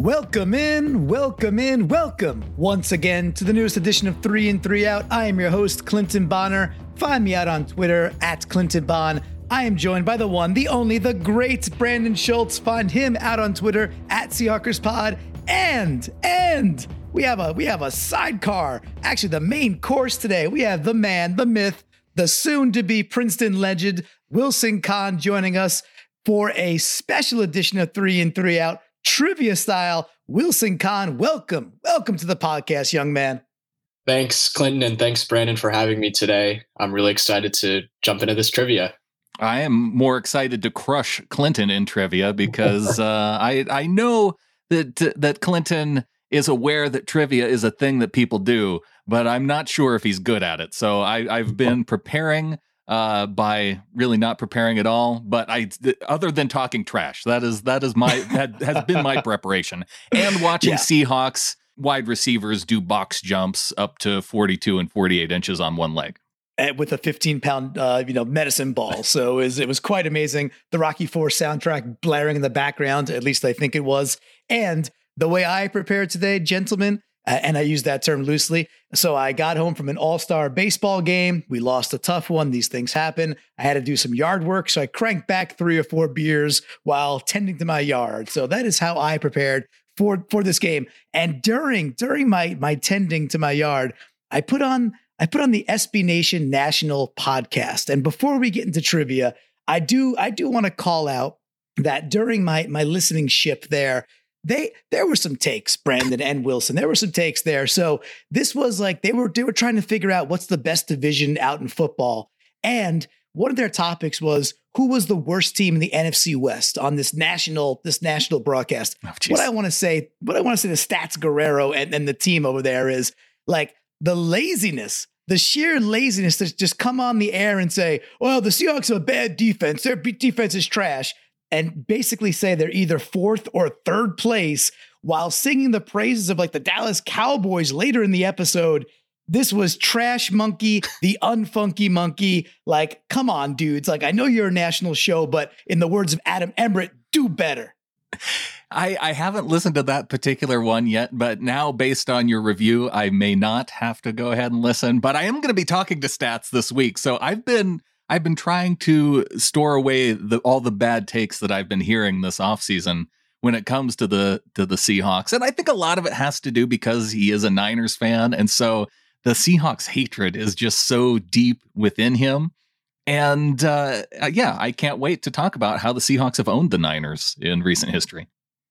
Welcome in, welcome in, welcome once again to the newest edition of Three and Three Out. I am your host, Clinton Bonner. Find me out on Twitter at Clinton Bon. I am joined by the one, the only, the great Brandon Schultz. Find him out on Twitter at Seahawkers Pod. And, and we have a we have a sidecar. Actually, the main course today. We have the man, the myth, the soon-to-be Princeton legend, Wilson Conn joining us for a special edition of Three and Three Out trivia style. Wilson Conn, welcome. Welcome to the podcast, young man. Thanks, Clinton, and thanks, Brandon, for having me today. I'm really excited to jump into this trivia. I am more excited to crush Clinton in trivia because uh, I I know that that Clinton is aware that trivia is a thing that people do, but I'm not sure if he's good at it. So I, I've been preparing uh, by really not preparing at all. But I, other than talking trash, that is that is my that has been my preparation. And watching yeah. Seahawks wide receivers do box jumps up to 42 and 48 inches on one leg. With a 15 pound uh, you know medicine ball. So it was, it was quite amazing. The rocky 4 soundtrack blaring in the background at least i think it was. And the way i prepared today gentlemen uh, and I use that term loosely. So I got home from an all star baseball game. We lost a tough one. These things happen. I had to do some yard work. So I cranked back three or four beers while tending to my yard. So that is how I prepared for, for this game. And during during my my tending to my yard, I put on I put on the SB Nation National podcast. And before we get into trivia, I do I do want to call out that during my my listening ship there, they there were some takes brandon and wilson there were some takes there so this was like they were they were trying to figure out what's the best division out in football and one of their topics was who was the worst team in the NFC West on this national this national broadcast. Oh, what I want to say, what I want to say to Stats Guerrero and, and the team over there is like the laziness, the sheer laziness to just come on the air and say, "Well, the Seahawks have a bad defense. Their defense is trash." And basically say they're either fourth or third place while singing the praises of like the Dallas Cowboys later in the episode. This was Trash Monkey, the unfunky monkey. Like, come on, dudes. Like, I know you're a national show, but in the words of Adam Embret, do better. I, I haven't listened to that particular one yet, but now based on your review, I may not have to go ahead and listen. But I am going to be talking to stats this week. So I've been I've been trying to store away the, all the bad takes that I've been hearing this offseason when it comes to the to the Seahawks. And I think a lot of it has to do because he is a Niners fan and so the Seahawks hatred is just so deep within him. And uh, yeah, I can't wait to talk about how the Seahawks have owned the Niners in recent history.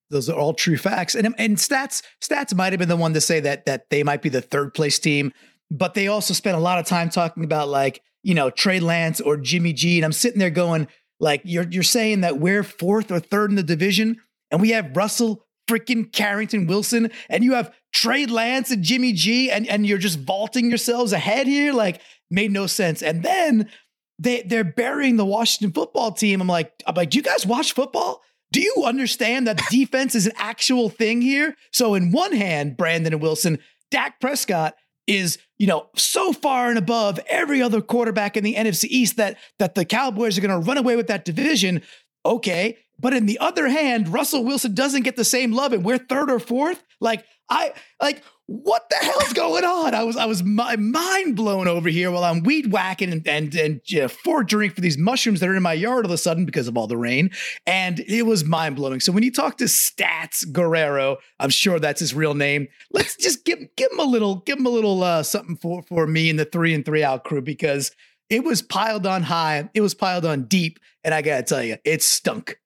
Those are all true facts. And and stats stats might have been the one to say that that they might be the third place team, but they also spent a lot of time talking about like you know, Trey Lance or Jimmy G. And I'm sitting there going, like, you're you're saying that we're fourth or third in the division, and we have Russell freaking Carrington Wilson, and you have Trey Lance and Jimmy G, and, and you're just vaulting yourselves ahead here. Like, made no sense. And then they they're burying the Washington football team. I'm like, I'm like, do you guys watch football? Do you understand that defense is an actual thing here? So, in one hand, Brandon and Wilson, Dak Prescott is, you know, so far and above every other quarterback in the NFC East that that the Cowboys are going to run away with that division. Okay, but in the other hand, Russell Wilson doesn't get the same love and we're third or fourth. Like I like what the hell's going on? I was I was my mind blown over here while I'm weed whacking and and, and you know, foraging for these mushrooms that are in my yard all of a sudden because of all the rain, and it was mind blowing. So when you talk to Stats Guerrero, I'm sure that's his real name. Let's just give give him a little give him a little uh, something for for me and the three and three out crew because it was piled on high, it was piled on deep, and I gotta tell you, it stunk.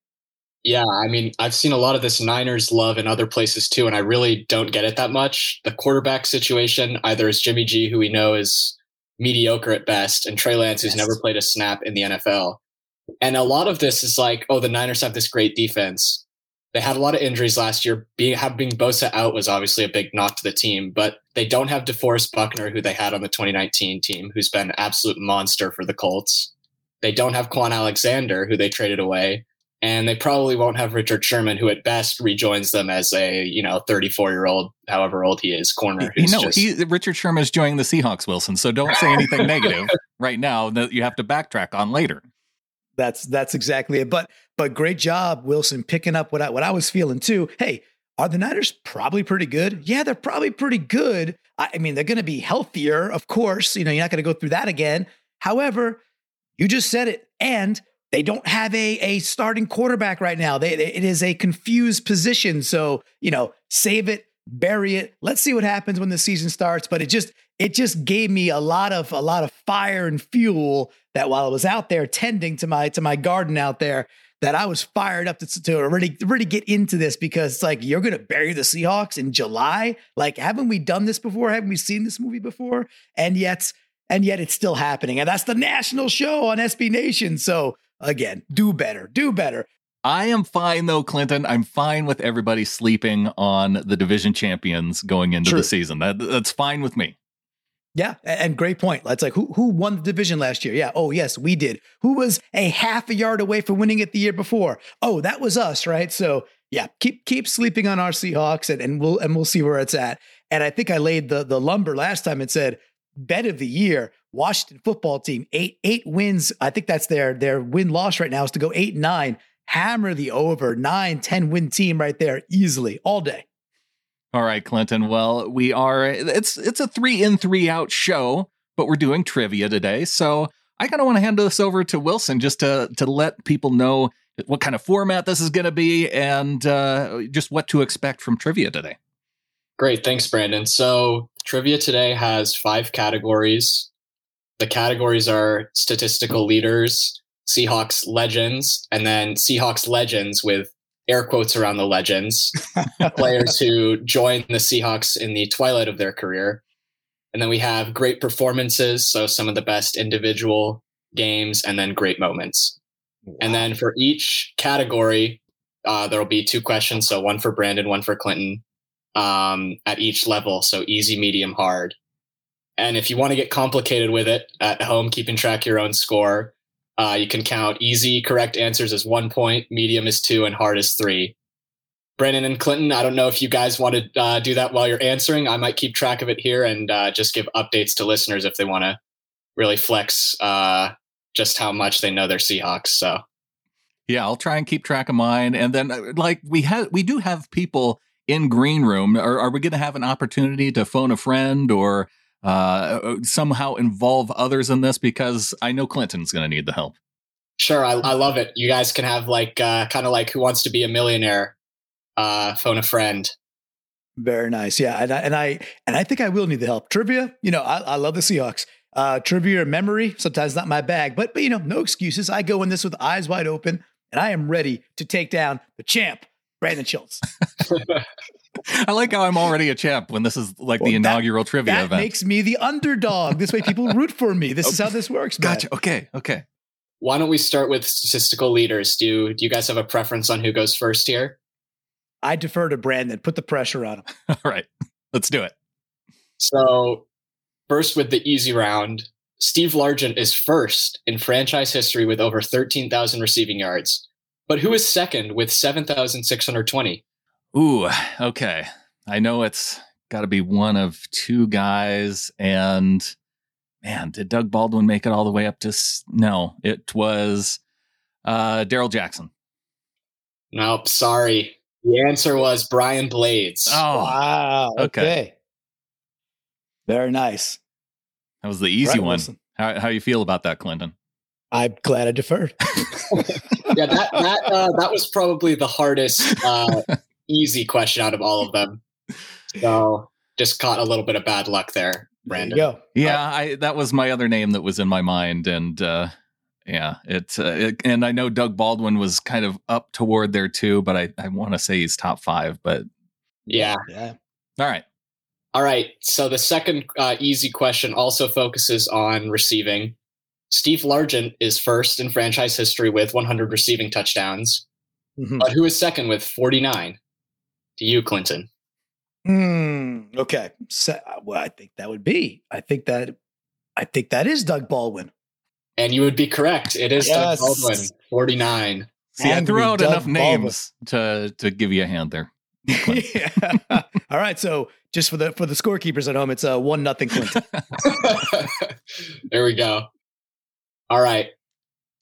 Yeah, I mean, I've seen a lot of this Niners love in other places too, and I really don't get it that much. The quarterback situation, either is Jimmy G, who we know is mediocre at best, and Trey Lance, who's yes. never played a snap in the NFL. And a lot of this is like, oh, the Niners have this great defense. They had a lot of injuries last year. Being having Bosa out was obviously a big knock to the team, but they don't have DeForest Buckner, who they had on the 2019 team, who's been an absolute monster for the Colts. They don't have Kwon Alexander, who they traded away and they probably won't have Richard Sherman, who at best rejoins them as a you know 34 year old, however old he is, corner. You know, just... he, Richard Sherman is joining the Seahawks, Wilson. So don't say anything negative right now that you have to backtrack on later. That's that's exactly it. But but great job, Wilson, picking up what I what I was feeling too. Hey, Are the Niners probably pretty good? Yeah, they're probably pretty good. I, I mean, they're going to be healthier, of course. You know, you're not going to go through that again. However, you just said it. And they don't have a, a starting quarterback right now. They, it is a confused position. So, you know, save it, bury it. Let's see what happens when the season starts. But it just it just gave me a lot of a lot of fire and fuel that while I was out there tending to my to my garden out there, that I was fired up to, to already really get into this because it's like you're gonna bury the Seahawks in July. Like, haven't we done this before? Haven't we seen this movie before? And yet, and yet it's still happening. And that's the national show on SB Nation. So again, do better, do better. I am fine though, Clinton. I'm fine with everybody sleeping on the division champions going into the season. That that's fine with me. Yeah, and great point. It's like who who won the division last year? Yeah. Oh, yes, we did. Who was a half a yard away from winning it the year before? Oh, that was us, right? So yeah, keep keep sleeping on our Seahawks, and, and we'll and we'll see where it's at. And I think I laid the the lumber last time and said bet of the year Washington football team, eight eight wins. I think that's their their win loss right now is to go eight nine. Hammer the over nine ten win team right there easily all day. All right, Clinton. Well, we are it's it's a three in three out show, but we're doing trivia today. So I kind of want to hand this over to Wilson just to to let people know what kind of format this is going to be and uh, just what to expect from trivia today. Great, thanks, Brandon. So trivia today has five categories. The categories are statistical leaders, Seahawks legends, and then Seahawks legends with air quotes around the legends, players who joined the Seahawks in the twilight of their career. And then we have great performances, so some of the best individual games, and then great moments. Wow. And then for each category, uh, there will be two questions. So one for Brandon, one for Clinton um, at each level. So easy, medium, hard. And if you want to get complicated with it at home, keeping track of your own score, uh, you can count easy, correct answers as one point, medium is two, and hard is three. Brandon and Clinton, I don't know if you guys want to uh, do that while you're answering. I might keep track of it here and uh, just give updates to listeners if they want to really flex uh, just how much they know their Seahawks. So, yeah, I'll try and keep track of mine. And then, uh, like we have, we do have people in green room. Are, are we going to have an opportunity to phone a friend or uh, uh, somehow involve others in this? Because I know Clinton's going to need the help. Sure, I, I, love it. You guys can have like uh, kind of like Who Wants to Be a Millionaire, uh, phone a friend. Very nice, yeah, and I, and I and I think I will need the help. Trivia, you know, I, I love the Seahawks. Uh, trivia or memory, sometimes not my bag, but but you know, no excuses. I go in this with eyes wide open, and I am ready to take down the champ, Brandon Schultz. I like how I'm already a champ when this is like well, the inaugural that, trivia that event. makes me the underdog. This way people root for me. This is how this works. Man. Gotcha. Okay. Okay. Why don't we start with statistical leaders? Do you, do you guys have a preference on who goes first here? I defer to Brandon. Put the pressure on him. All right. Let's do it. So, first with the easy round, Steve Largent is first in franchise history with over 13,000 receiving yards. But who is second with 7,620? Ooh, okay. I know it's got to be one of two guys. And man, did Doug Baldwin make it all the way up to? S- no, it was uh, Darrell Jackson. Nope, sorry. The answer was Brian Blades. Oh, wow. Okay. okay. Very nice. That was the easy one. How how you feel about that, Clinton? I'm glad I deferred. yeah, that that uh, that was probably the hardest uh, easy question out of all of them. So just caught a little bit of bad luck there, Brandon. There yeah, I that was my other name that was in my mind, and uh, yeah, it's uh, it, and I know Doug Baldwin was kind of up toward there too, but I I want to say he's top five, but yeah, yeah. All right. All right. So the second uh, easy question also focuses on receiving. Steve Largent is first in franchise history with 100 receiving touchdowns. Mm-hmm. But who is second with 49? To you, Clinton. Hmm. okay. So, well, I think that would be. I think that. I think that is Doug Baldwin. And you would be correct. It is yes. Doug Baldwin, 49. See, I threw out enough names to to give you a hand there. yeah. All right. So just for the for the scorekeepers at home, it's a one nothing Clinton. there we go. All right.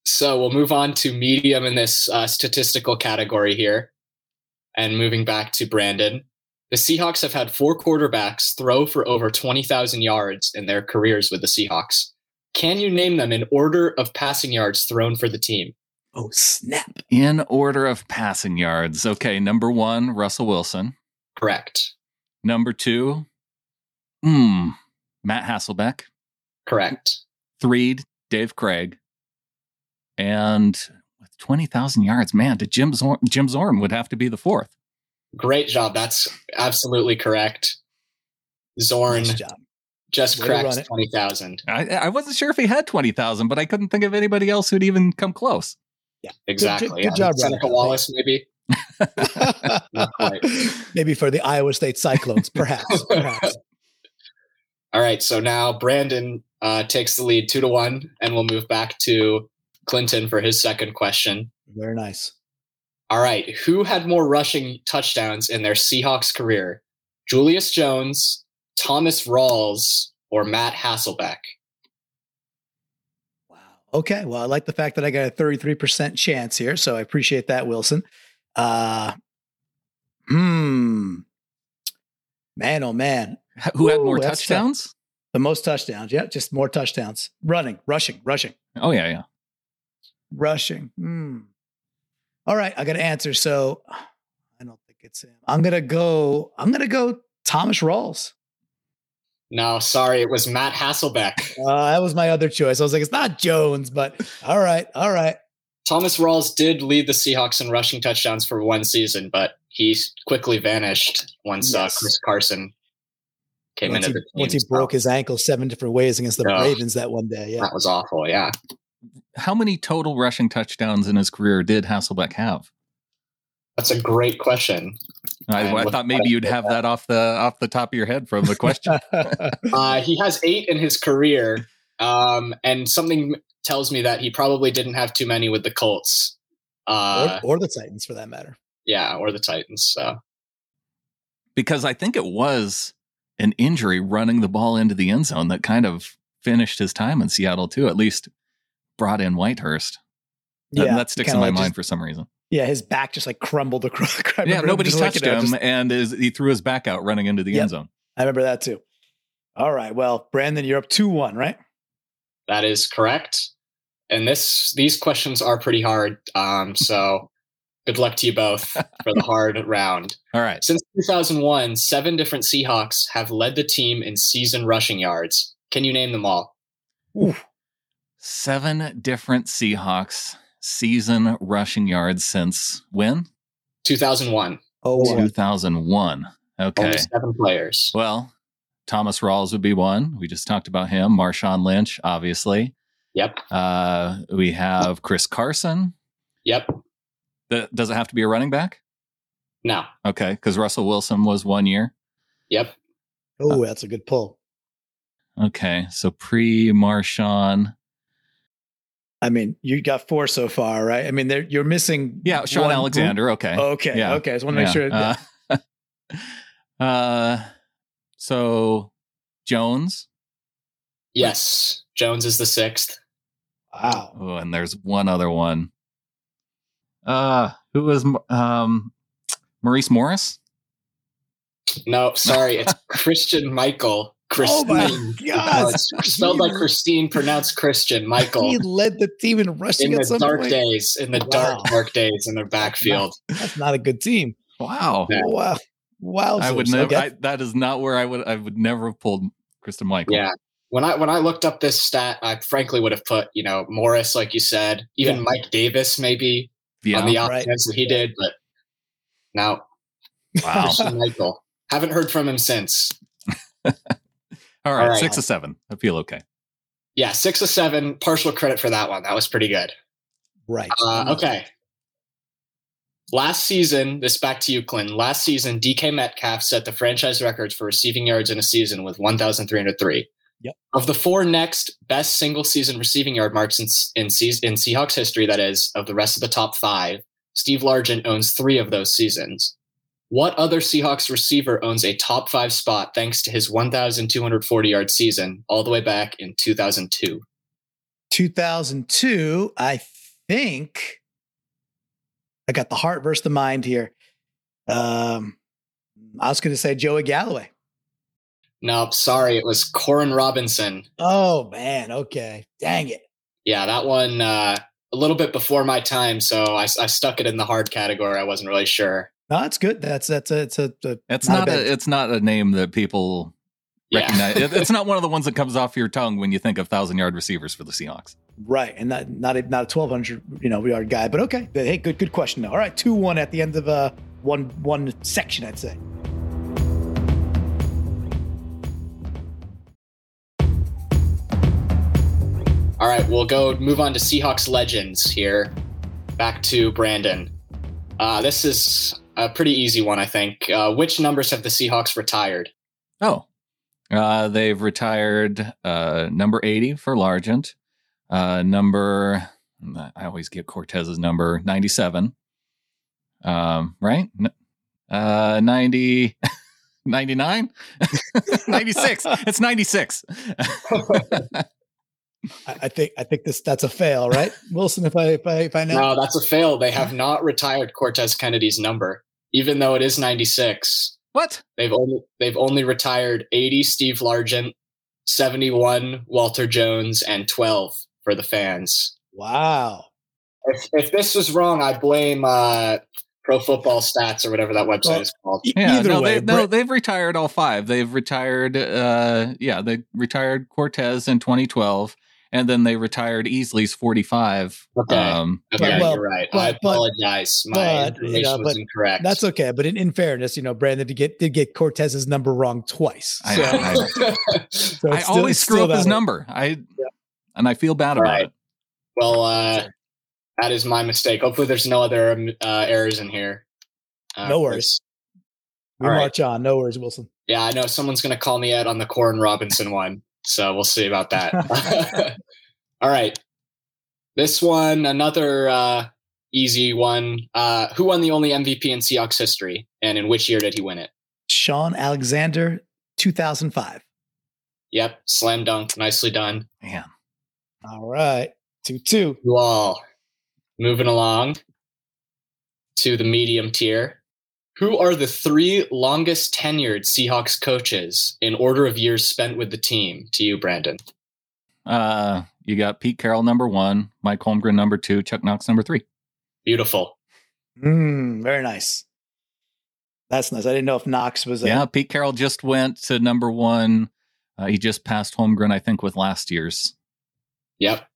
So we'll move on to medium in this uh, statistical category here. And moving back to Brandon, the Seahawks have had four quarterbacks throw for over 20,000 yards in their careers with the Seahawks. Can you name them in order of passing yards thrown for the team? Oh, snap. In order of passing yards. Okay, number one, Russell Wilson. Correct. Number two, hmm, Matt Hasselbeck. Correct. Three, Dave Krieg. And with 20,000 yards, man, to Jim, Zorn, Jim Zorn would have to be the fourth. Great job. That's absolutely correct. Zorn Nice job. just Way to cracked 20,000. I, I wasn't sure if he had 20,000, but I couldn't think of anybody else who'd even come close. Yeah, exactly. good yeah. job, Seneca Robert. Wallace, maybe. Maybe for the Iowa State Cyclones, perhaps. perhaps. All right. So now Brandon uh, takes the lead two to one, and we'll move back to Clinton for his second question. Very nice. All right. Who had more rushing touchdowns in their Seahawks career? Julius Jones, Thomas Rawls, or Matt Hasselbeck? Wow. Okay. Well, I like the fact that I got a 33% chance here. So I appreciate that, Wilson. Uh, hmm. Man, oh man. H- Who had more that's tough. touchdowns? The most touchdowns. Yeah, just more touchdowns. Running, rushing, rushing, Oh, yeah, yeah. Rushing. Hmm. All right. I got to answer. So I don't think it's him. I'm to go, I'm to go Thomas Rawls. No, sorry. It was Matt Hasselbeck. Uh, that was my other choice. I was like, it's not Jones, but all right. All right. Thomas Rawls did lead the Seahawks in rushing touchdowns for one season, but he quickly vanished once uh, Chris Carson came once into he, the team. once he broke his ankle seven different ways against the Ugh. Ravens that one day. Yeah. That was awful. Yeah. How many total rushing touchdowns in his career did Hasselbeck have? That's a great question. I, I thought maybe you'd have that off the off the top of your head from the question. Uh, he has eight in his career, um, and something tells me that he probably didn't have too many with the Colts. Uh, or, or the Titans for that matter. yeah, or the Titans. So because I think it was an injury running the ball into the end zone that kind of finished his time in Seattle too. At least brought in Whitehurst. That, that sticks in my like mind just- for some reason. yeah, his back just like crumbled across. I Yeah, nobody just touched looking at it, him, just- and is, he threw his back out running into the Yep. end zone. I remember that too. All right. Well, Brandon, you're up 2 1, right? that is correct. And this these questions are pretty hard. Um, so good luck to you both for the hard round. All right. Since 2001, seven different Seahawks have led the team in season rushing yards. Can you name them all? Seven different Seahawks season rushing yards since when? 2001. Oh, one. 2001. Okay. Only seven players. Well, Thomas Rawls would be one. We just talked about him. Marshawn Lynch, obviously. Yep. Uh, we have Chris Carson. Yep. Th- Does it have to be a running back? No. Okay, because Russell Wilson was one year. Yep. oh, that's a good pull. Okay, so pre Marshawn. I mean, you got four so far, right? I mean, there you're missing. Yeah, Shaun one- Alexander. Okay. Okay. Yeah. Okay. I just want to make sure. Yeah, Uh, uh, so Jones. Yes. Jones is the sixth. wow. Oh, and there's one other one. Uh, who was um Maurice Morris? No, sorry, it's Christian Michael. Oh my Christine. God. No, spelled like Christine, pronounced Christian. Michael. He led the team in rushing In at the some dark point. days, in the dark, Wow. dark days in their backfield. That's not a good team. Wow. Yeah. Oh, wow. Wow. I would never. I, that is not where I would. I would never have pulled Kristen Michael. Yeah. When I when I looked up this stat, I frankly would have put, you know, Morris, like you said, even Yeah. Mike Davis maybe Yeah. on the Right. offense that he did, but now wow. Christian Michael. Haven't heard from him since. All right, All right. six or seven. I feel okay. Yeah, six or seven. Partial credit for that one. That was pretty good. right. Uh, okay. Last season, this back to you, Clinton. Last season, DK Metcalf set the franchise records for receiving yards in a season with 1,303. Yep. Of the four next best single season receiving yard marks in, in, in Seahawks history, that is, of the rest of the top five, Steve Largent owns three of those seasons. What other Seahawks receiver owns a top five spot thanks to his 1,240 yard season all the way back in 2002? 2002, I think I got the heart versus the mind here. Um, I was going to say Joey Galloway. No, sorry, it was Koren Robinson. Oh man, okay, dang it. Yeah, that one uh, a little bit before my time, so I, I stuck it in the hard category. I wasn't really sure. No, that's good. That's that's a, it's a, a it's not, not a, a, it's not a name that people recognize. Yeah. it's not one of the ones that comes off your tongue when you think of thousand yard receivers for the Seahawks. Right, and not not a, not a twelve hundred you know yard guy, but okay. Hey, good good question. Though. All right, two one at the end of uh one one section, I'd say. All right, we'll go move on to Seahawks legends here. Back to Brandon. Uh, this is a pretty easy one, I think. Uh, which numbers have the Seahawks retired? Oh, uh, they've retired uh, number 80 for Largent, uh, number, I always get Cortez's number, 97, um, right? Uh, 90. 99 96 it's 96 I think I think this that's a fail, right, Wilson? If I if I if I know, no, that's a fail. They have not retired Cortez Kennedy's number, even though it is ninety six. What? They've only they've only retired eighty Steve Largent, seventy one Walter Jones, and twelve for the fans. Wow. If if this was wrong, I blame uh, Pro Football Stats or whatever that website well, is called. Yeah, Either no, way, they, no, they've retired all five. They've retired. Uh, yeah, they retired Cortez in 2012 and then they retired Easley's 45. Okay, um, okay well, you're right. But, I apologize. My but, information you know, was incorrect. That's okay. But in, in, fairness, you know, Brandon did get did get Cortez's number wrong twice. So, I, I, so I still, always screw up his number. I yeah. and I feel bad All about right. it. Well, uh, that is my mistake. Hopefully, there's no other um, uh, errors in here. Uh, no worries. We march right. on. No worries, Wilson. Yeah, I know someone's going to call me out on the Koren Robinson one. So we'll see about that. All right. This one, another uh, easy one. Uh, who won the only MVP in Seahawks history, and in which year did he win it? Shaun Alexander, 2005. Yep, slam dunk. Nicely done. Man. All right. 2 2. You all moving along to the medium tier. Who are the three longest tenured Seahawks coaches in order of years spent with the team? To you, Brandon. Uh, you got Pete Carroll number one, Mike Holmgren number two, Chuck Knox number three. Beautiful. Mm, very nice. That's nice. I didn't know if Knox was. A- yeah, Pete Carroll just went to number one. Uh, he just passed Holmgren, I think, with last year's. Yep.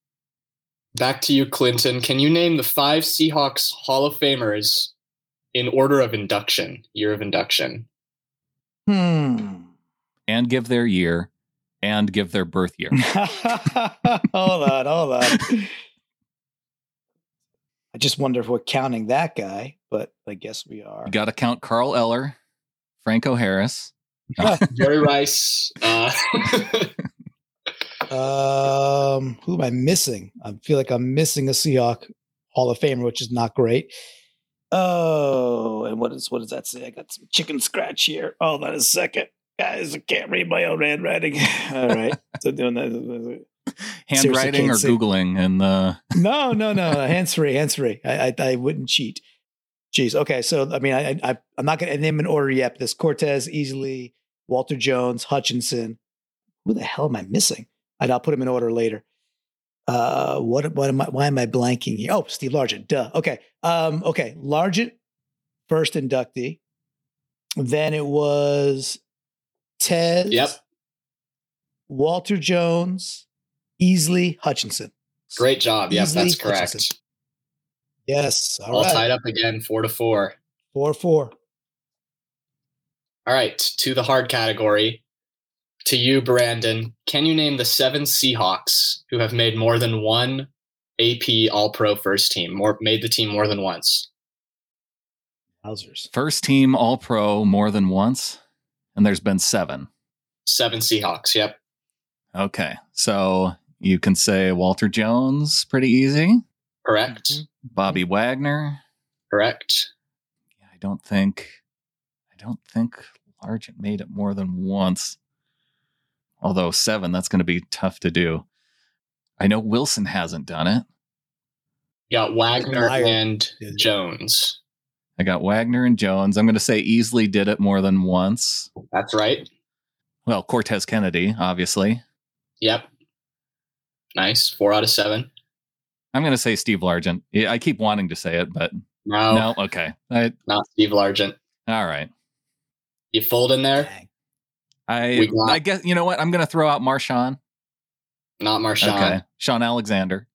Back to you, Clinton. Can you name the five Seahawks Hall of Famers in order of induction, year of induction. Hmm. And give their year and give their birth year. hold on, hold on. I just wonder if we're counting that guy, but I guess we are. Got to count Carl Eller, Franco Harris, Jerry Rice. Uh, um, who am I missing? I feel like I'm missing a Seahawk Hall of Famer, which is not great. Oh, and what is what does that say? I got some chicken scratch here. Hold on a second. Guys, I can't read my own handwriting. All right. so doing that. Handwriting or see. Googling and the No, no, no. hands free, hands free. I, I, I wouldn't cheat. Jeez. Okay. So I mean I, I I'm not gonna name an order yet, but this Cortez Easley, Walter Jones, Hutchinson. Who the hell am I missing? And I'll put them in order later uh, what what am I? Why am I blanking here? Oh, Steve Largent. Duh. Okay. Um, okay. Largent, first inductee. Then it was Ted. Yep. Walter Jones, Easley Hutchinson. Great job. Yep, that's correct. Hutchinson. Yes. All, all right. tied up again, four to four. Four four. All right, to the hard category to you, Brandon, can you name the seven Seahawks who have made more than one AP All Pro first team, more made the team more than once? Wowzers. First team All Pro more than once, and there's been seven. Seven Seahawks. Yep. Okay, so you can say Walter Jones, pretty easy. Correct. Mm-hmm. Bobby Wagner. Correct. I don't think. I don't think Largent made it more than once. Although seven, that's going to be tough to do. I know Wilson hasn't done it. You got Wagner and Jones. I got Wagner and Jones. I'm going to say Easley did it more than once. That's right. Well, Cortez Kennedy, obviously. Yep. Nice. Four out of seven. I'm going to say Steve Largent. Yeah, I keep wanting to say it, but No, no. Okay. I, not Steve Largent. all right. You fold in there? Dang. I got- I guess you know what? I'm going to throw out Marshawn. Not Marshawn. Okay. Shaun Alexander.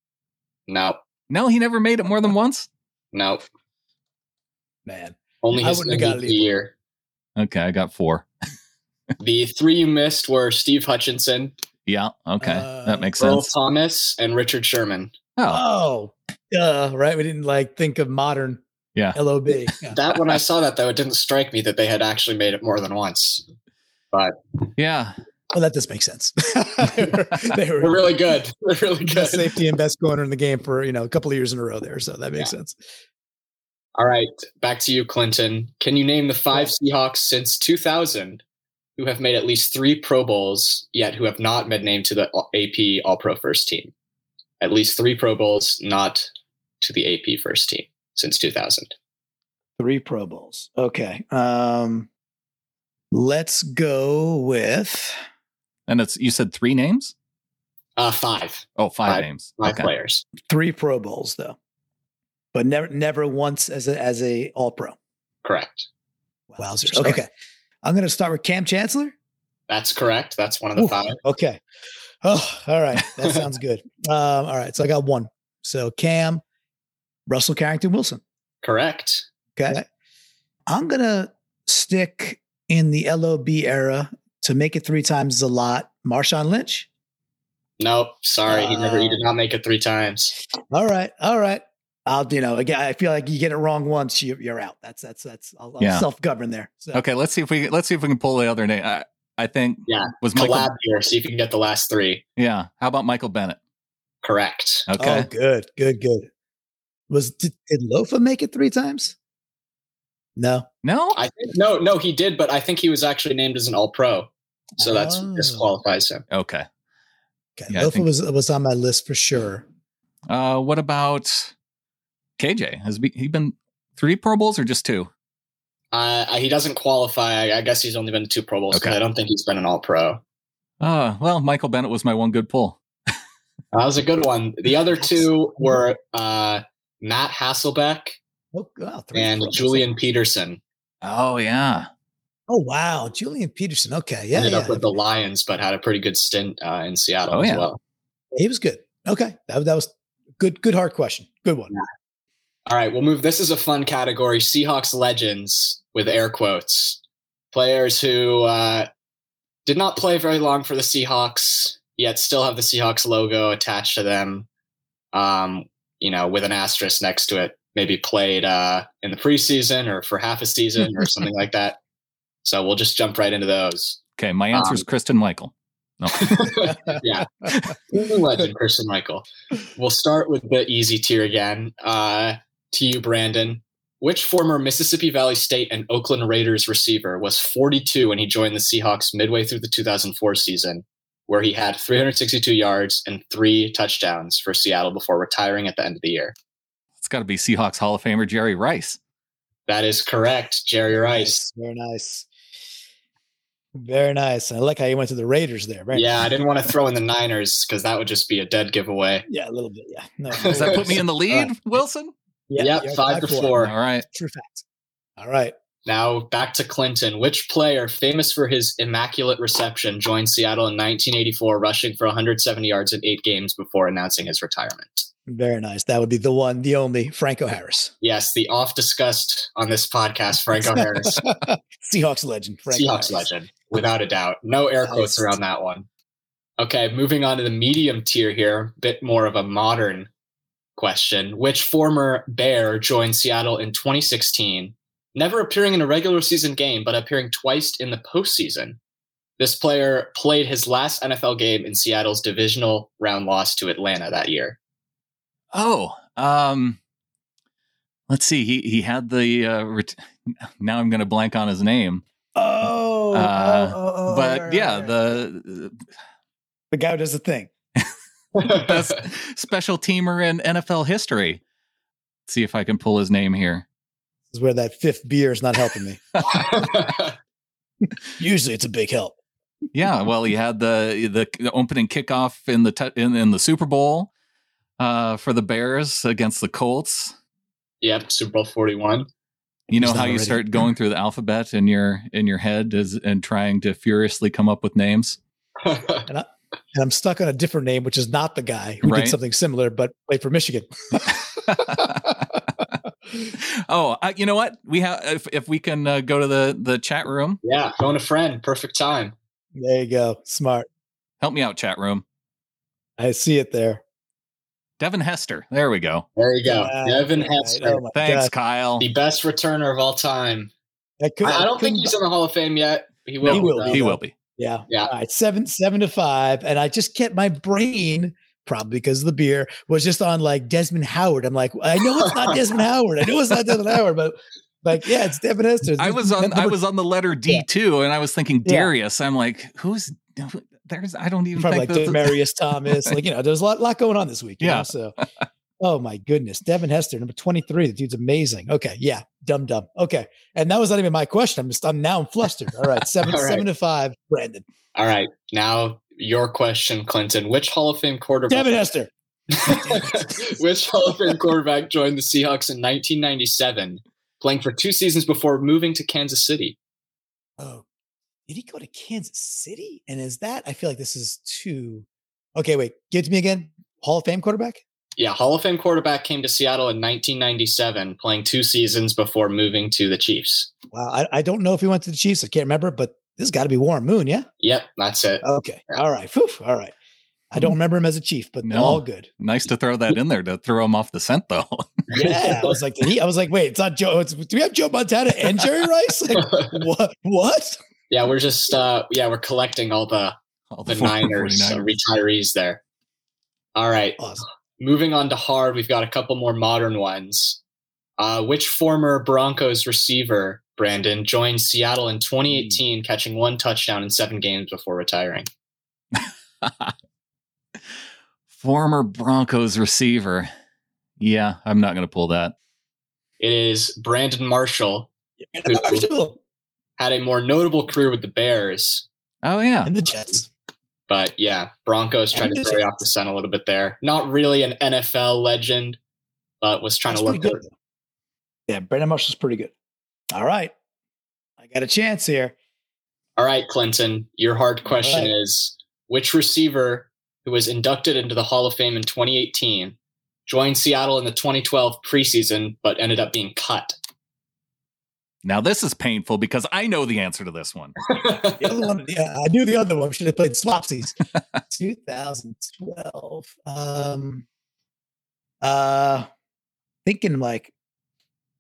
No, No, he never made it more than once. no. Man. Only I his wouldn't have got MVP it year. Okay, I got four. The three you missed were Steve Hutchinson, Yeah. Okay, Uh, that makes Earl sense. Thomas, and Richard Sherman. Oh, Oh, uh, right. We didn't like think of modern Yeah. LOB. Yeah. That when I saw that though, it didn't strike me that they had actually made it more than once. But yeah. Well, that does make sense. they were, they They're were really good. They're really good. best safety and best corner in the game for you know a couple of years in a row there. So that makes sense. All right, back to you, Clinton. Can you name the five Seahawks since 2000 who have made at least three Pro Bowls, yet who have not been named to the AP All Pro First Team? At least three Pro Bowls, not to the AP First Team since 2000. Three Pro Bowls. Okay. Um, let's go with And it's you said three names? Uh, five, Oh, five Five. names. five okay. players. three Pro Bowls though, but never never once as a as a All Pro. Correct. Wowzers. Sure. Okay. I'm going to start with Kam Chancellor. That's correct. That's one of the Ooh, five. Okay. Oh, all right. That sounds good. Um, all right. So I got one. So Kam, Russell Carrington Wilson. Correct. Okay. I'm going to stick in the LOB era to make it three times is a lot. Marshawn Lynch. Nope. Sorry, he never. He Uh, did not make it three times. All right. All right. I'll, you know, again, I feel like you get it wrong once, you, you're out. That's, that's, that's, I'll, I'll Yeah. self govern there. So, Okay, let's see if we let's see if we can pull the other name. I, I think Yeah, was Michael. Collab here. See if you can get the last three. Yeah. How about Michael Bennett? Correct. Okay. Oh, good, good, good. Was, did, did Lofa make it three times? No. No. I think no, no, he did, but I think he was actually named as an All Pro, so that's Oh. disqualifies him. Okay. Okay. Yeah, Lofa think- was, was on my list for sure. Uh, what about KJ? Has he been three Pro Bowls or just two? Uh, he doesn't qualify. I, I guess he's only been to two Pro Bowls. Okay. I don't think he's been an All Pro. Uh, well, Michael Bennett was my one good pull. That was a good one. The other two were uh, Matt Hasselbeck Oh, wow. three and Pro Bowls. Julian Peterson. Oh yeah. Oh, wow. Julian Peterson. Okay. Yeah. Ended yeah. up with the Lions, but had a pretty good stint uh, in Seattle Oh, as yeah. well. He was good. Okay. That, that was good, good hard question. Good one. All right, we'll move. This is a fun category: Seahawks legends with air quotes. Players who uh, did not play very long for the Seahawks, yet still have the Seahawks logo attached to them. Um, you know, with an asterisk next to it. Maybe played uh, in the preseason or for half a season or something like that. So we'll just jump right into those. Okay, my answer is Um, Kristen Michael. No. yeah. Legend, Christian Michael. We'll start with the easy tier again. Uh, to you, Brandon. Which former Mississippi Valley State and Oakland Raiders receiver was 42 when he joined the Seahawks midway through the 2004 season, where he had 362 yards and three touchdowns for Seattle before retiring at the end of the year? It's got to be Seahawks Hall of Famer Jerry Rice. That is correct, Jerry Rice. Very nice. Very nice. I like how you went to the Raiders there. Very Yeah, nice. I didn't want to throw in the Niners because that would just be a dead giveaway. Yeah, a little bit. Yeah. No, Does that put me in the lead, right. Wilson? Yeah, Yep, you're five to four. All right. True fact. All right. Now back to Clinton. Which player, famous for his immaculate reception, joined Seattle in 1984, rushing for 170 yards in eight games before announcing his retirement? Very nice. That would be the one, the only Franco Harris. Yes, the oft discussed on this podcast, Franco Harris, Seahawks legend. Franco Seahawks Harris. legend, without a doubt. No air quotes around that one. Okay, moving on to the medium tier here, bit more of a modern question. Which former Bear joined Seattle in 2016, never appearing in a regular season game, but appearing twice in the postseason? This player played his last NFL game in Seattle's divisional round loss to Atlanta that year. Oh, um, let's see. He he had the. Uh, ret- now I'm going to blank on his name, Oh, Uh, oh, oh, oh, but right, yeah, right, right. the the guy who does the thing. best special teamer in NFL history. see if I can pull his name here. This is where that fifth beer is not helping me. Usually, it's a big help. Yeah, well, he had the the, the opening kickoff in the t- in, in the Super Bowl uh, for the Bears against the Colts. yep, Super Bowl 41. You know how not you start going through the alphabet in your in your head is, and trying to furiously come up with names. And I'm stuck on a different name, which is not the guy who Right. did something similar, but played for Michigan. oh, uh, you know what? We have if if we can uh, go to the the chat room. yeah, phone a friend. Perfect time. There you go. Smart. Help me out, chat room. I see it there. Devin Hester. There we go. There you go. Yeah, Devin right. Hester, Oh Thanks, God. Kyle. the best returner of all time. I, could, I, I don't think he's in the Hall of Fame yet. He will. He will be. He will be. Yeah. Yeah. All right. Seven, seven to five. And I just kept my brain, probably because of the beer, was just on like Desmond Howard. I'm like, I know it's not Desmond Howard. I know it's not Desmond Howard, but like, yeah, it's Devin Hester. I was on I was on the letter D Yeah. too, and I was thinking Yeah. Darius. I'm like, who's there's I don't even probably think like Demaryius Thomas. Like, you know, there's a lot, lot going on this week. you know, Yeah. so, oh my goodness. Devin Hester, number 23. The dude's amazing. Okay. Yeah. Dumb, dumb. Okay. And that was not even my question. I'm just, I'm now I'm flustered. All right. Seven, All right. seven to five. Brandon. All right. Now, your question, Clinton. Which Hall of Fame quarterback? Devin Hester. Which Hall of Fame quarterback joined the Seahawks in 1997, playing for two seasons before moving to Kansas City? Oh, did he go to Kansas City? And is that? I feel like this is too. Okay, wait. Give it to me again. Hall of Fame quarterback. Yeah, Hall of Fame quarterback came to Seattle in 1997, playing two seasons before moving to the Chiefs. Wow. I, I don't know if he went to the Chiefs. I can't remember, but this has got to be Warren Moon. Yeah. Yep, that's it. Okay. All right. Phew, all right. I don't remember him as a chief, but No. all good. nice to throw that in there to throw him off the scent though. Yeah. I was like, he? I was like, wait, it's not Joe. It's, do we have Joe Montana and Jerry Rice? Like, what? What? yeah, we're just uh yeah, we're collecting all the All the former Niners uh, 49ers. retirees there. All right. Awesome. Moving on to hard, we've got a couple more modern ones. Uh, which former Broncos receiver, Brandon, joined Seattle in 2018, catching one touchdown in seven games before retiring? Former Broncos receiver. Yeah, I'm not going to pull that. It is Brandon Marshall, And Marshall had a more notable career with the Bears, Oh yeah. and the Jets. But yeah, Broncos tried to throw off the scent a little bit there. Not really an NFL legend, but was trying That's to look good. Yeah, Brandon Marshall's pretty good. All right. I got a chance here. All right, Clinton, your hard question right. is which receiver who was inducted into the Hall of Fame in 2018 joined Seattle in the 2012 preseason but ended up being cut? Now this is painful because I know the answer to this one. The other one, yeah, I knew the other one. Should have played Swapsies. 2012. Um, uh, thinking like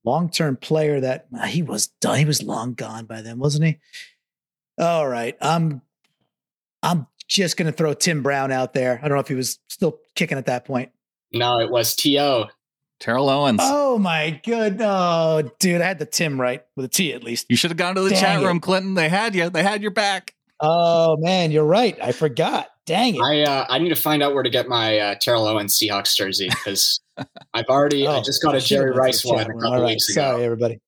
long-term player that uh, he was done. He was long gone by then, wasn't he? All right. I'm, I'm just gonna throw Tim Brown out there. I don't know if he was still kicking at that point. no, it was T.O. Terrell Owens. Oh my good. Oh, dude, I had the Tim right with a T at least. You should have gone to the Dang chat it. room, Clinton. They had you. They had your back. Oh man, you're right. I forgot. Dang it. I uh, I need to find out where to get my uh, Terrell Owens Seahawks jersey because I've already I Oh, just got a I should've Jerry Rice one a couple All right. weeks ago. Sorry, everybody.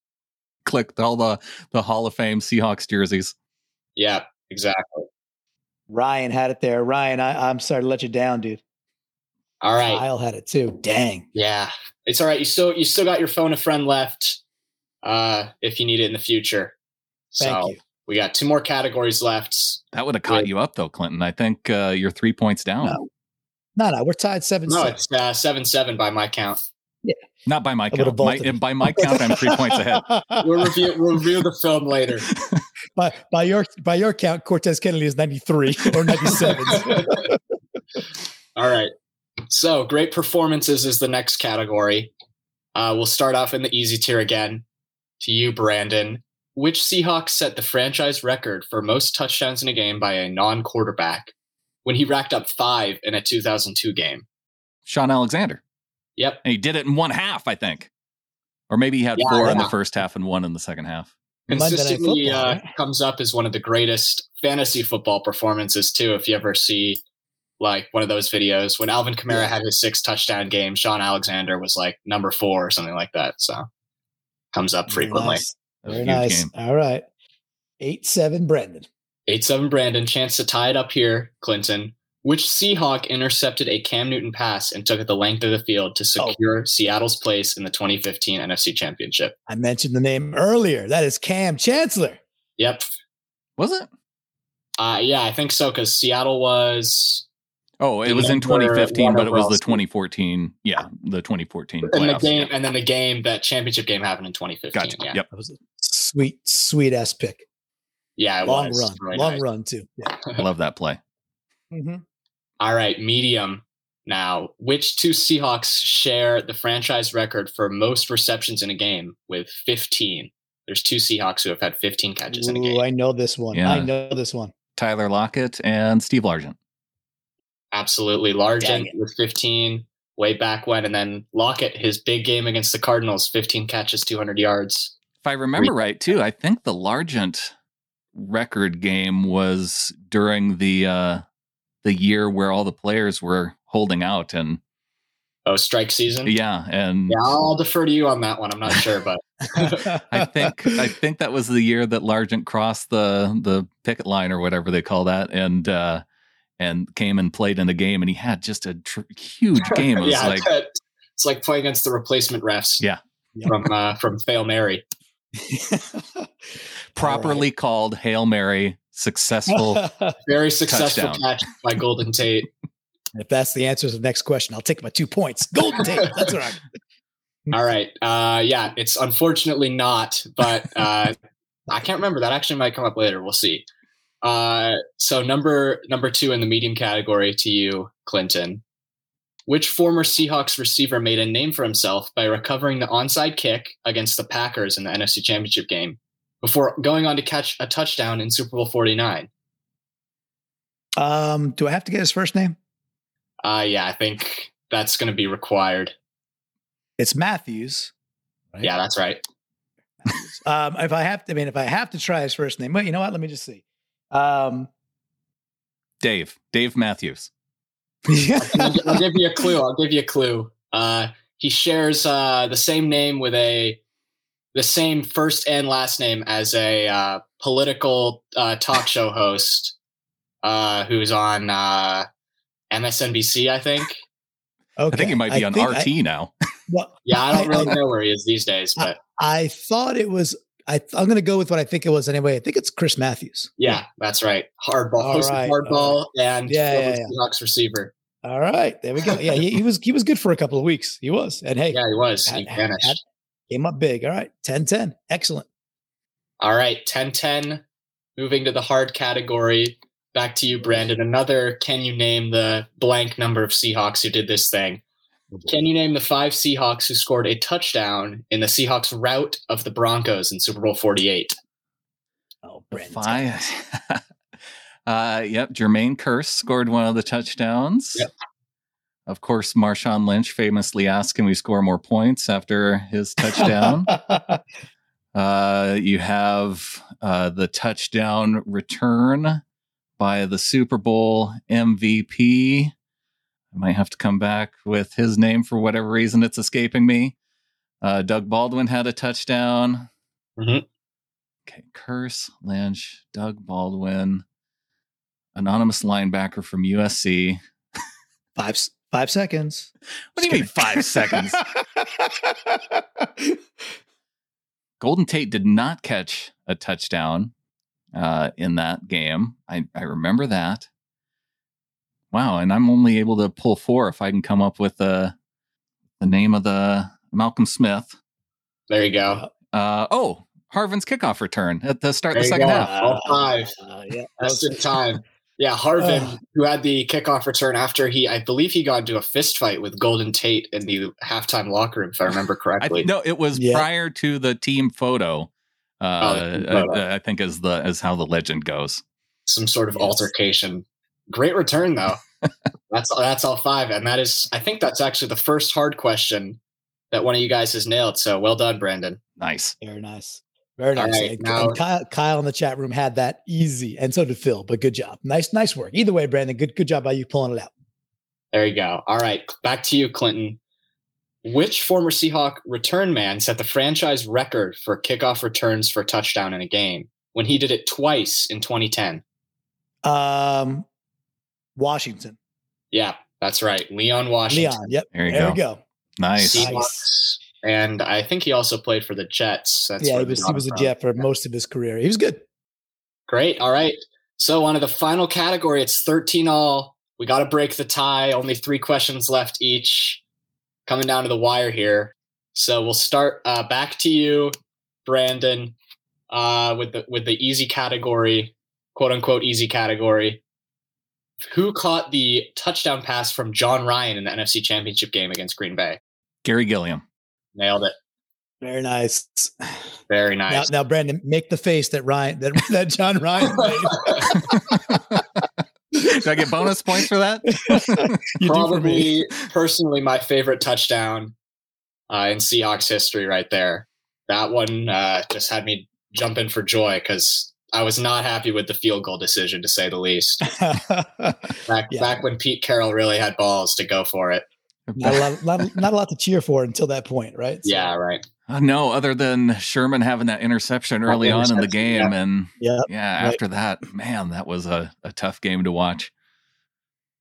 Clicked all the the Hall of Fame Seahawks jerseys. Yeah, exactly. Ryan had it there. Ryan, I, I'm sorry to let you down, dude. All right. Kyle had it too. Dang. Yeah, it's all right. You still you still got your phone a friend left uh, if you need it in the future. Thank so you. we got two more categories left. That would have caught Wait. you up though, Clinton. I think uh, you're three points down. No. No, no, we're tied seven. No, six. it's uh, seven seven by my count. Yeah. Not by my count. My, vaulted. by my count, I'm three points ahead. We'll review we'll review the film later. by, by your by your count, Cortez Kennedy is 93 or 97. All right. So great performances is the next category. Uh, we'll start off in the easy tier again. To you, Brandon. Which Seahawks set the franchise record for most touchdowns in a game by a non-quarterback when he racked up five in a 2002 game? Shaun Alexander. Yep. And he did it in one half, I think. Or maybe he had Yeah, four in the first half and one in the second half. Monday Night consistently Football, uh, right? comes up as one of the greatest fantasy football performances too. If you ever see like one of those videos when Alvin Kamara Yeah. had his six touchdown game, Shaun Alexander was like number four or something like that. So comes up frequently. Nice. Very nice. Game. All right. 8 7 Brandon. 8 7 Brandon. Chance to tie it up here, Clinton. Which Seahawk intercepted a Cam Newton pass and took it the length of the field to oh. secure oh. Seattle's place in the 2015 NFC Championship? I mentioned the name earlier. That is Kam Chancellor. Yep. Was it? Uh, yeah, I think so because Seattle was. Oh, it was in 2015, but it was the 2014. Yeah, the 2014. And the game, yeah. and then the game, that championship game happened in 2015. Gotcha. Yeah. Yep. That was a sweet, sweet ass pick. Yeah, long was. run, really long nice. run too. Yeah. I love that play. Mm-hmm. All right, medium. Now, which two Seahawks share the franchise record for most receptions in a game with 15? There's two Seahawks who have had 15 catches Ooh, in a game. I know this one. Yeah. I know this one. Tyler Lockett and Steve Largent. Absolutely. Largent with 15 way back when. And then Lockett, his big game against the Cardinals, 15 catches, 200 yards. If I remember right, too, I think the Largent record game was during the uh, the year where all the players were holding out and oh strike season yeah and yeah i'll defer to you on that one i'm not sure but i think i think that was the year that largent crossed the the picket line or whatever they call that and uh and came and played in the game and he had just a tr- huge game it was yeah, like it's like playing against the replacement refs yeah from uh from fail mary properly right. called hail mary successful, very successful touchdown. catch by Golden Tate. If that's the answer to the next question, I'll take my two points. Golden Tate. That's right. All right. Uh, yeah, it's unfortunately not, but uh, I can't remember. That actually might come up later. We'll see. Uh, so number number two in the medium category to you, Clinton. Which former Seahawks receiver made a name for himself by recovering the onside kick against the Packers in the NFC Championship game before going on to catch a touchdown in Super Bowl 49. Um, do I have to get his first name? Uh, yeah, I think that's going to be required. It's Matthews. Right? Yeah, that's right. um, if I have to, I mean, if I have to try his first name, well, you know what? Let me just see. Um, Dave, Dave Matthews. I'll, I'll, give you a clue. I'll give you a clue. Uh, he shares uh, the same name with a the same first and last name as a uh, political uh, talk show host uh, who's on uh, MSNBC, I think. Okay. I think he might be I on RT I, now. Well, yeah, I don't really I, know where he is these days, but I, thought it was. I, am going to go with what I think it was anyway. I think it's Chris Matthews. Yeah, that's right. Hardball, right, hardball, right. and yeah, yeah, yeah. Seahawks receiver. All right, there we go. Yeah, he, he, was he was good for a couple of weeks. He was, and hey, yeah, he was. Had, he vanished. Had, Came up big. All right. 10 10. Excellent. All right. 10 10. Moving to the hard category. Back to you, Brandon. Another can you name the blank number of Seahawks who did this thing? Can you name the five Seahawks who scored a touchdown in the Seahawks rout of the Broncos in Super Bowl 48? Oh, Brandon. Five. uh, yep. Jermaine Kearse scored one of the touchdowns. Yep. Of course, Marshawn Lynch famously asked, "Can we score more points after his touchdown?" uh, you have uh, the touchdown return by the Super Bowl MVP. I might have to come back with his name for whatever reason it's escaping me. Uh, Doug Baldwin had a touchdown. Mm-hmm. Okay, Kearse, Lynch, Doug Baldwin, anonymous linebacker from USC. Five Five seconds. What do you mean five seconds? Golden Tate did not catch a touchdown uh, in that game. I, I remember that. Wow, and I'm only able to pull four if I can come up with the the name of the Malcolm Smith. There you go. Uh, oh, Harvin's kickoff return at the start of the second go. half. All five. Uh, yeah, just in time. Yeah, Harvin, who had the kickoff return after he, I believe he got into a fist fight with Golden Tate in the halftime locker room, if I remember correctly. I, no, it was yeah. prior to the team photo. Uh, oh, photo. I, I, think as the as how the legend goes. Some sort of yes. altercation. Great return though. that's that's all five, and that is I think that's actually the first hard question that one of you guys has nailed. So well done, Brandon. Nice. Very nice. Very nice. Right, now, Kyle, Kyle, in the chat room had that easy, and so did Phil. But good job. Nice, nice work. Either way, Brandon, good, good job by you pulling it out. There you go. All right, back to you, Clinton. Which former Seahawk return man set the franchise record for kickoff returns for a touchdown in a game when he did it twice in 2010? Um, Washington. Yeah, that's right. Leon Washington. Leon. Yep. There you there go. we go. Nice. See- Seahawks. And I think he also played for the Jets. That's yeah, he was he was a. Jet for most of his career. He was good. Great. All right. So on to the final category. It's 13 all. We got to break the tie. Only three questions left each. Coming down to the wire here. So we'll start uh, back to you, Brandon, uh, with the with the easy category, quote unquote easy category. Who caught the touchdown pass from Jon Ryan in the NFC Championship game against Green Bay? Garry Gilliam. Nailed it. Very nice. Very nice. now, Brandon, make the face that Ryan that that Jon Ryan made. Do I get bonus points for that? You for. Probably personally my favorite touchdown uh, in Seahawks history right there. That one uh, just had me jumping for joy because I was not happy with the field goal decision to say the least. Back Yeah. back when Pete Carroll really had balls to go for it. not, a lot, not, not a lot to cheer for until that point, right? So, Yeah, right. Uh, no, other than Sherman having that interception That early on in the interception, game. And Yeah. yeah, right. after that, man, that was a, a tough game to watch.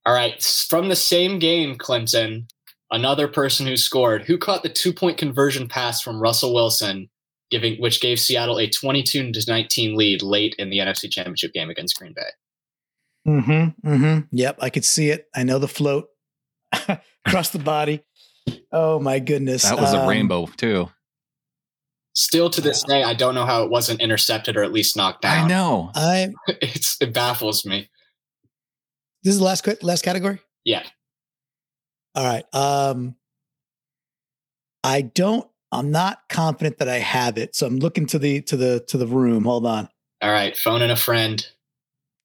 All right. From the same game, Clinton, another person who scored, who caught the two point conversion pass from Russell Wilson, giving which gave Seattle a 22 to 19 lead late in the NFC Championship game against Green Bay. Mm-hmm. Mm-hmm. Yep, I could see it. I know the float across the body. Oh my goodness. That was a Um, rainbow, too. Still to this day, I don't know how it wasn't intercepted or at least knocked down. I know. I It's it baffles me. this is the last que- last category. Yeah. All right. Um, I don't. I'm not confident that I have it, so I'm looking to the to the to the room. Hold on. All right, phone and a friend.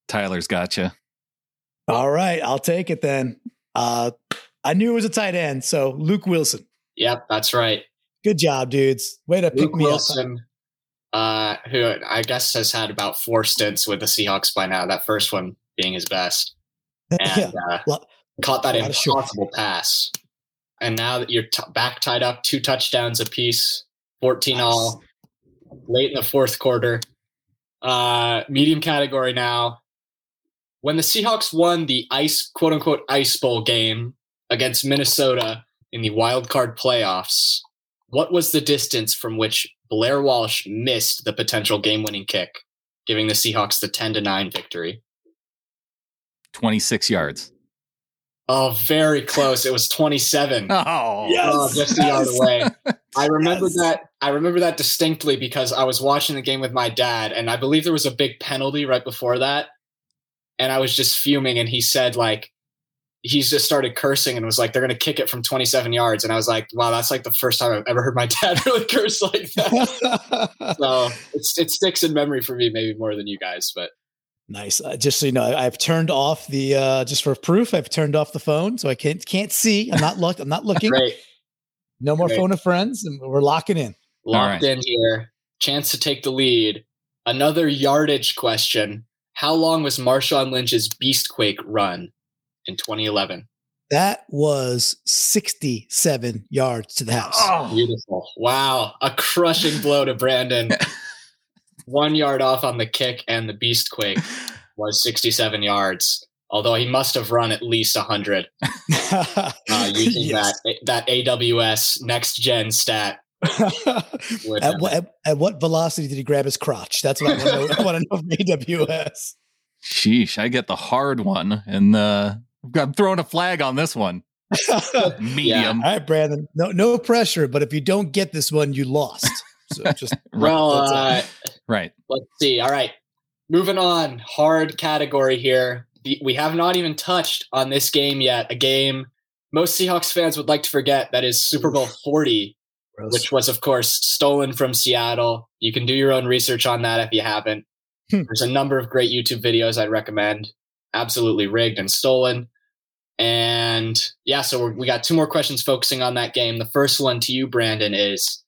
Tyler's got you. All right, I'll take it then. Uh, I knew it was a tight end, so Luke Wilson. Yep, that's right. Good job, dudes. Way to pick Luke me Wilson, uh, who I guess has had about four stints with the Seahawks by now. That first one being his best, and yeah. uh, Lo- caught that lot of short. impossible pass. And now that you're t- back tied up, two touchdowns apiece, fourteen all, late in the fourth quarter. Uh, medium category now. When the Seahawks won the ice quote unquote ice bowl game against Minnesota in the wild card playoffs, what was the distance from which Blair Walsh missed the potential game winning kick, giving the Seahawks the 10 to 9 victory? 26 yards. Oh, very close. It was 27. Oh, oh Yes. Oh, just a yard yes. away. I remember Yes. that. I remember that distinctly because I was watching the game with my dad, and I believe there was a big penalty right before that, and I was just fuming. And he said like, he's just started cursing and was like, "They're gonna kick it from 27 yards," and I was like, "Wow, that's like the first time I've ever heard my dad really curse like that." so it's, it sticks in memory for me, maybe more than you guys, but nice. Uh, just so you know, I- I've turned off the uh, just for proof. I've turned off the phone, so I can't can't see. I'm not looked. I'm not looking. great. No more Great. phone of friends, and we're locking in. Locked right. in here. Chance to take the lead. Another yardage question. How long was Marshawn Lynch's Beastquake run in 2011? That was 67 yards to the house. Oh. Beautiful. Wow. A crushing blow to Brandon. One yard off on the kick, and the Beastquake was 67 yards. Although he must have run at least 100 uh, using Yes. that that AWS next gen stat. At, what, at, at what velocity did he grab his crotch? That's what I want to know, I want to know from AWS. Sheesh, I get the hard one. And uh, I'm throwing a flag on this one. All Medium. All right, Brandon. No, no pressure, but if you don't get this one, you lost. So just well, uh, Right. Let's see. All right. Moving on. Hard category here. We have not even touched on this game yet. A game most Seahawks fans would like to forget that is Super Bowl 40, gross. which was, of course, stolen from Seattle. You can do your own research on that if you haven't. Hmm. There's a number of great YouTube videos I'd recommend. Absolutely rigged and stolen. And yeah, so we're, we got two more questions focusing on that game. The first one to you, Brandon, is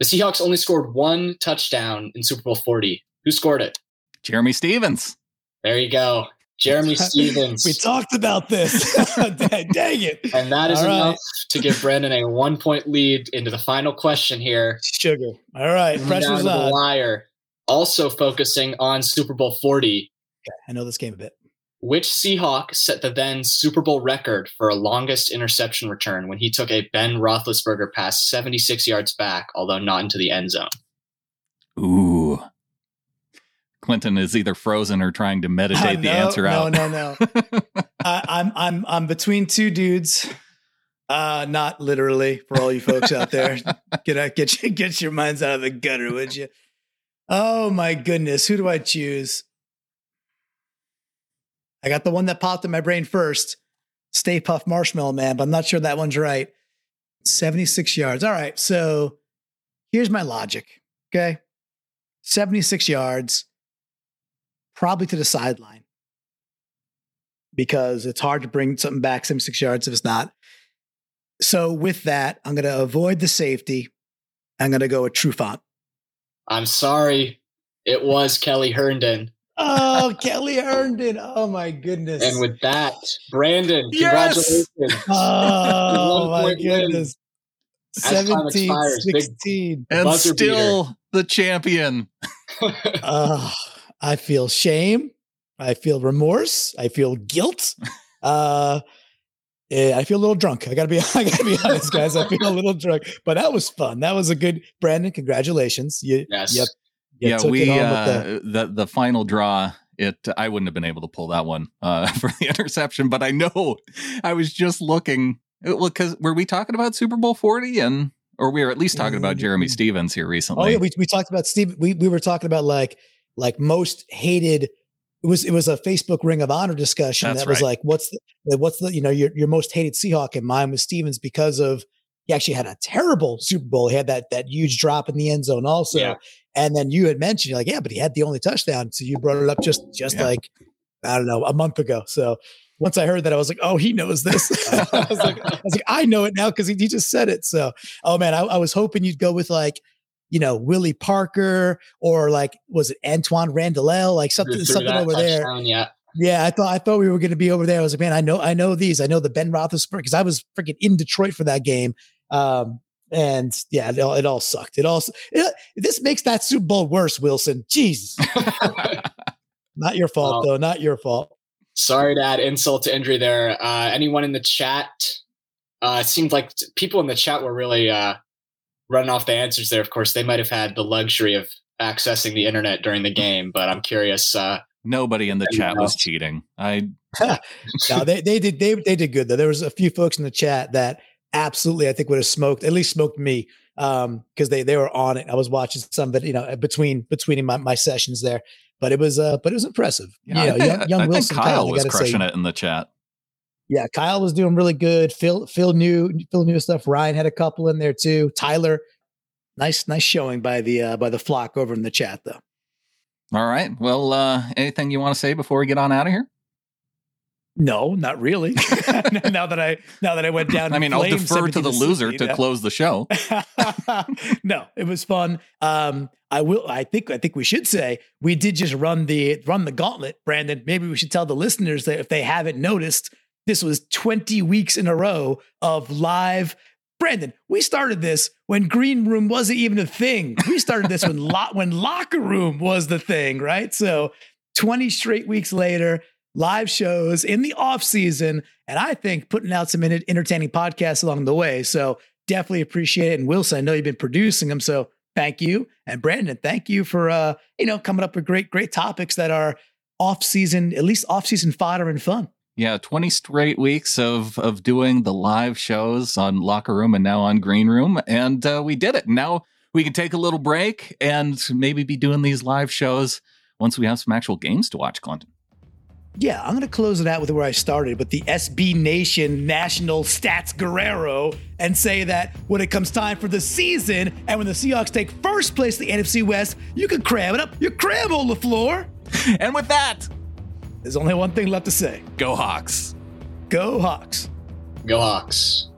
the Seahawks only scored one touchdown in Super Bowl 40. Who scored it? Jerramy Stevens. There you go. Jerramy Stevens. we talked about this. Dang it. And that is All enough right. to give Brandon a one point lead into the final question here. Sugar. All right. Coming down Pressure's to the on. wire. Also focusing on Super Bowl 40. I know this game a bit. Which Seahawk set the then Super Bowl record for a longest interception return when he took a Ben Roethlisberger pass 76 yards back, although not into the end zone? Ooh. Clinton is either frozen or trying to meditate Uh, the no, answer out. No, no, I, I'm I'm I'm between two dudes. Uh, not literally for all you folks out there. Get out, get your, get your minds out of the gutter, would you? Oh my goodness, who do I choose? I got the one that popped in my brain first. Stay Puff Marshmallow Man, but I'm not sure that one's right. 76 yards. All right, so here's my logic. Okay, 76 yards, probably to the sideline because it's hard to bring something back 76 yards if it's not. So with that, I'm going to avoid the safety. I'm going to go with Trufant. I'm sorry. It was Kelly Herndon. Oh, Kelly Herndon. Oh my goodness. And with that, Brandon, Yes! congratulations. Oh my point win. goodness. As 17, expires, 16. and Buzzer beater. still the champion. Oh, I feel shame. I feel remorse. I feel guilt. Uh, yeah, I feel a little drunk. I gotta be, I gotta be honest, guys. I feel a little drunk, but that was fun. That was a good, Brandon. Congratulations. You, yes. Yep. You yeah, we uh, the- the the final draw. It I wouldn't have been able to pull that one uh, for the interception, but I know I was just looking. Well, because were we talking about Super Bowl forty and or we were at least talking about Jerramy Mm. Stevens here recently? Oh yeah, we, we talked about Steve. We we were talking about like like most hated. It was it was a Facebook Ring of Honor discussion That's that was right. like, what's the what's the you know your your most hated Seahawk, and mine was Stevens because of he actually had a terrible Super Bowl. He had that that huge drop in the end zone also, Yeah. And then you had mentioned you're like, yeah, but he had the only touchdown. So you brought it up just just Yeah. like I don't know a month ago. So once I heard that, I was like, oh, he knows this. I was like, I was like, I know it now because he, he just said it. So, oh man, I, I was hoping you'd go with like, you know, Willie Parker or like, was it Antoine Randall? Like something, something over there. Yeah. Yeah, I thought I thought we were going to be over there. I was like, man, I know, I know these. I know the Ben Roethlisberger because I was freaking in Detroit for that game. Um, and yeah, it all, it all sucked. It all it, this makes that Super Bowl worse, Wilson. Jesus, not your fault Well, though. Not your fault. Sorry to add insult to injury there. Uh, anyone in the chat? Uh, it seemed like people in the chat were really uh, running off the answers there. Of course, they might have had the luxury of accessing the internet during the game, but I'm curious. Uh, Nobody in the Anyone chat was cheating. I no, they they did they they did good though. There was a few folks in the chat that absolutely I think would have smoked at least smoked me um because they they were on it. I was watching some it, you know, between between my, my sessions there. But it was uh but it was impressive. yeah, you know, think, young, young I Wilson Kyle I was crushing say, it in the chat. Yeah, Kyle was doing really good. Phil Phil knew Phil knew stuff. Ryan had a couple in there too. Tyler, nice nice showing by the uh by the flock over in the chat though. All right. Well, uh, anything you want to say before we get on out of here? No, not really. now that I now that I went down, I mean, I'll defer to the loser to close the show. no, it was fun. Um, I will. I think. I think we should say we did just run the run the gauntlet, Brandon. Maybe we should tell the listeners that if they haven't noticed, this was 20 weeks in a row of live. Brandon, we started this when green room wasn't even a thing. We started this when lo- when locker room was the thing, right? So 20 straight weeks later, live shows in the off season, and I think putting out some entertaining podcasts along the way. So definitely appreciate it. And Wilson, I know you've been producing them, so thank you. And Brandon, thank you for uh, you know, coming up with great, great topics that are off season, at least off season fodder and fun. Yeah, 20 straight weeks of of doing the live shows on Locker Room and now on Green Room. And uh, we did it. Now we can take a little break and maybe be doing these live shows once we have some actual games to watch, Clinton. Yeah, I'm going to close it out with where I started, with the SB Nation National Stats Guerrero, and say that when it comes time for the season and when the Seahawks take first place in the NFC West, you can cram it up your cram, on LaFleur. And with that, There's only one thing left to say go Hawks. go Hawks. go Hawks.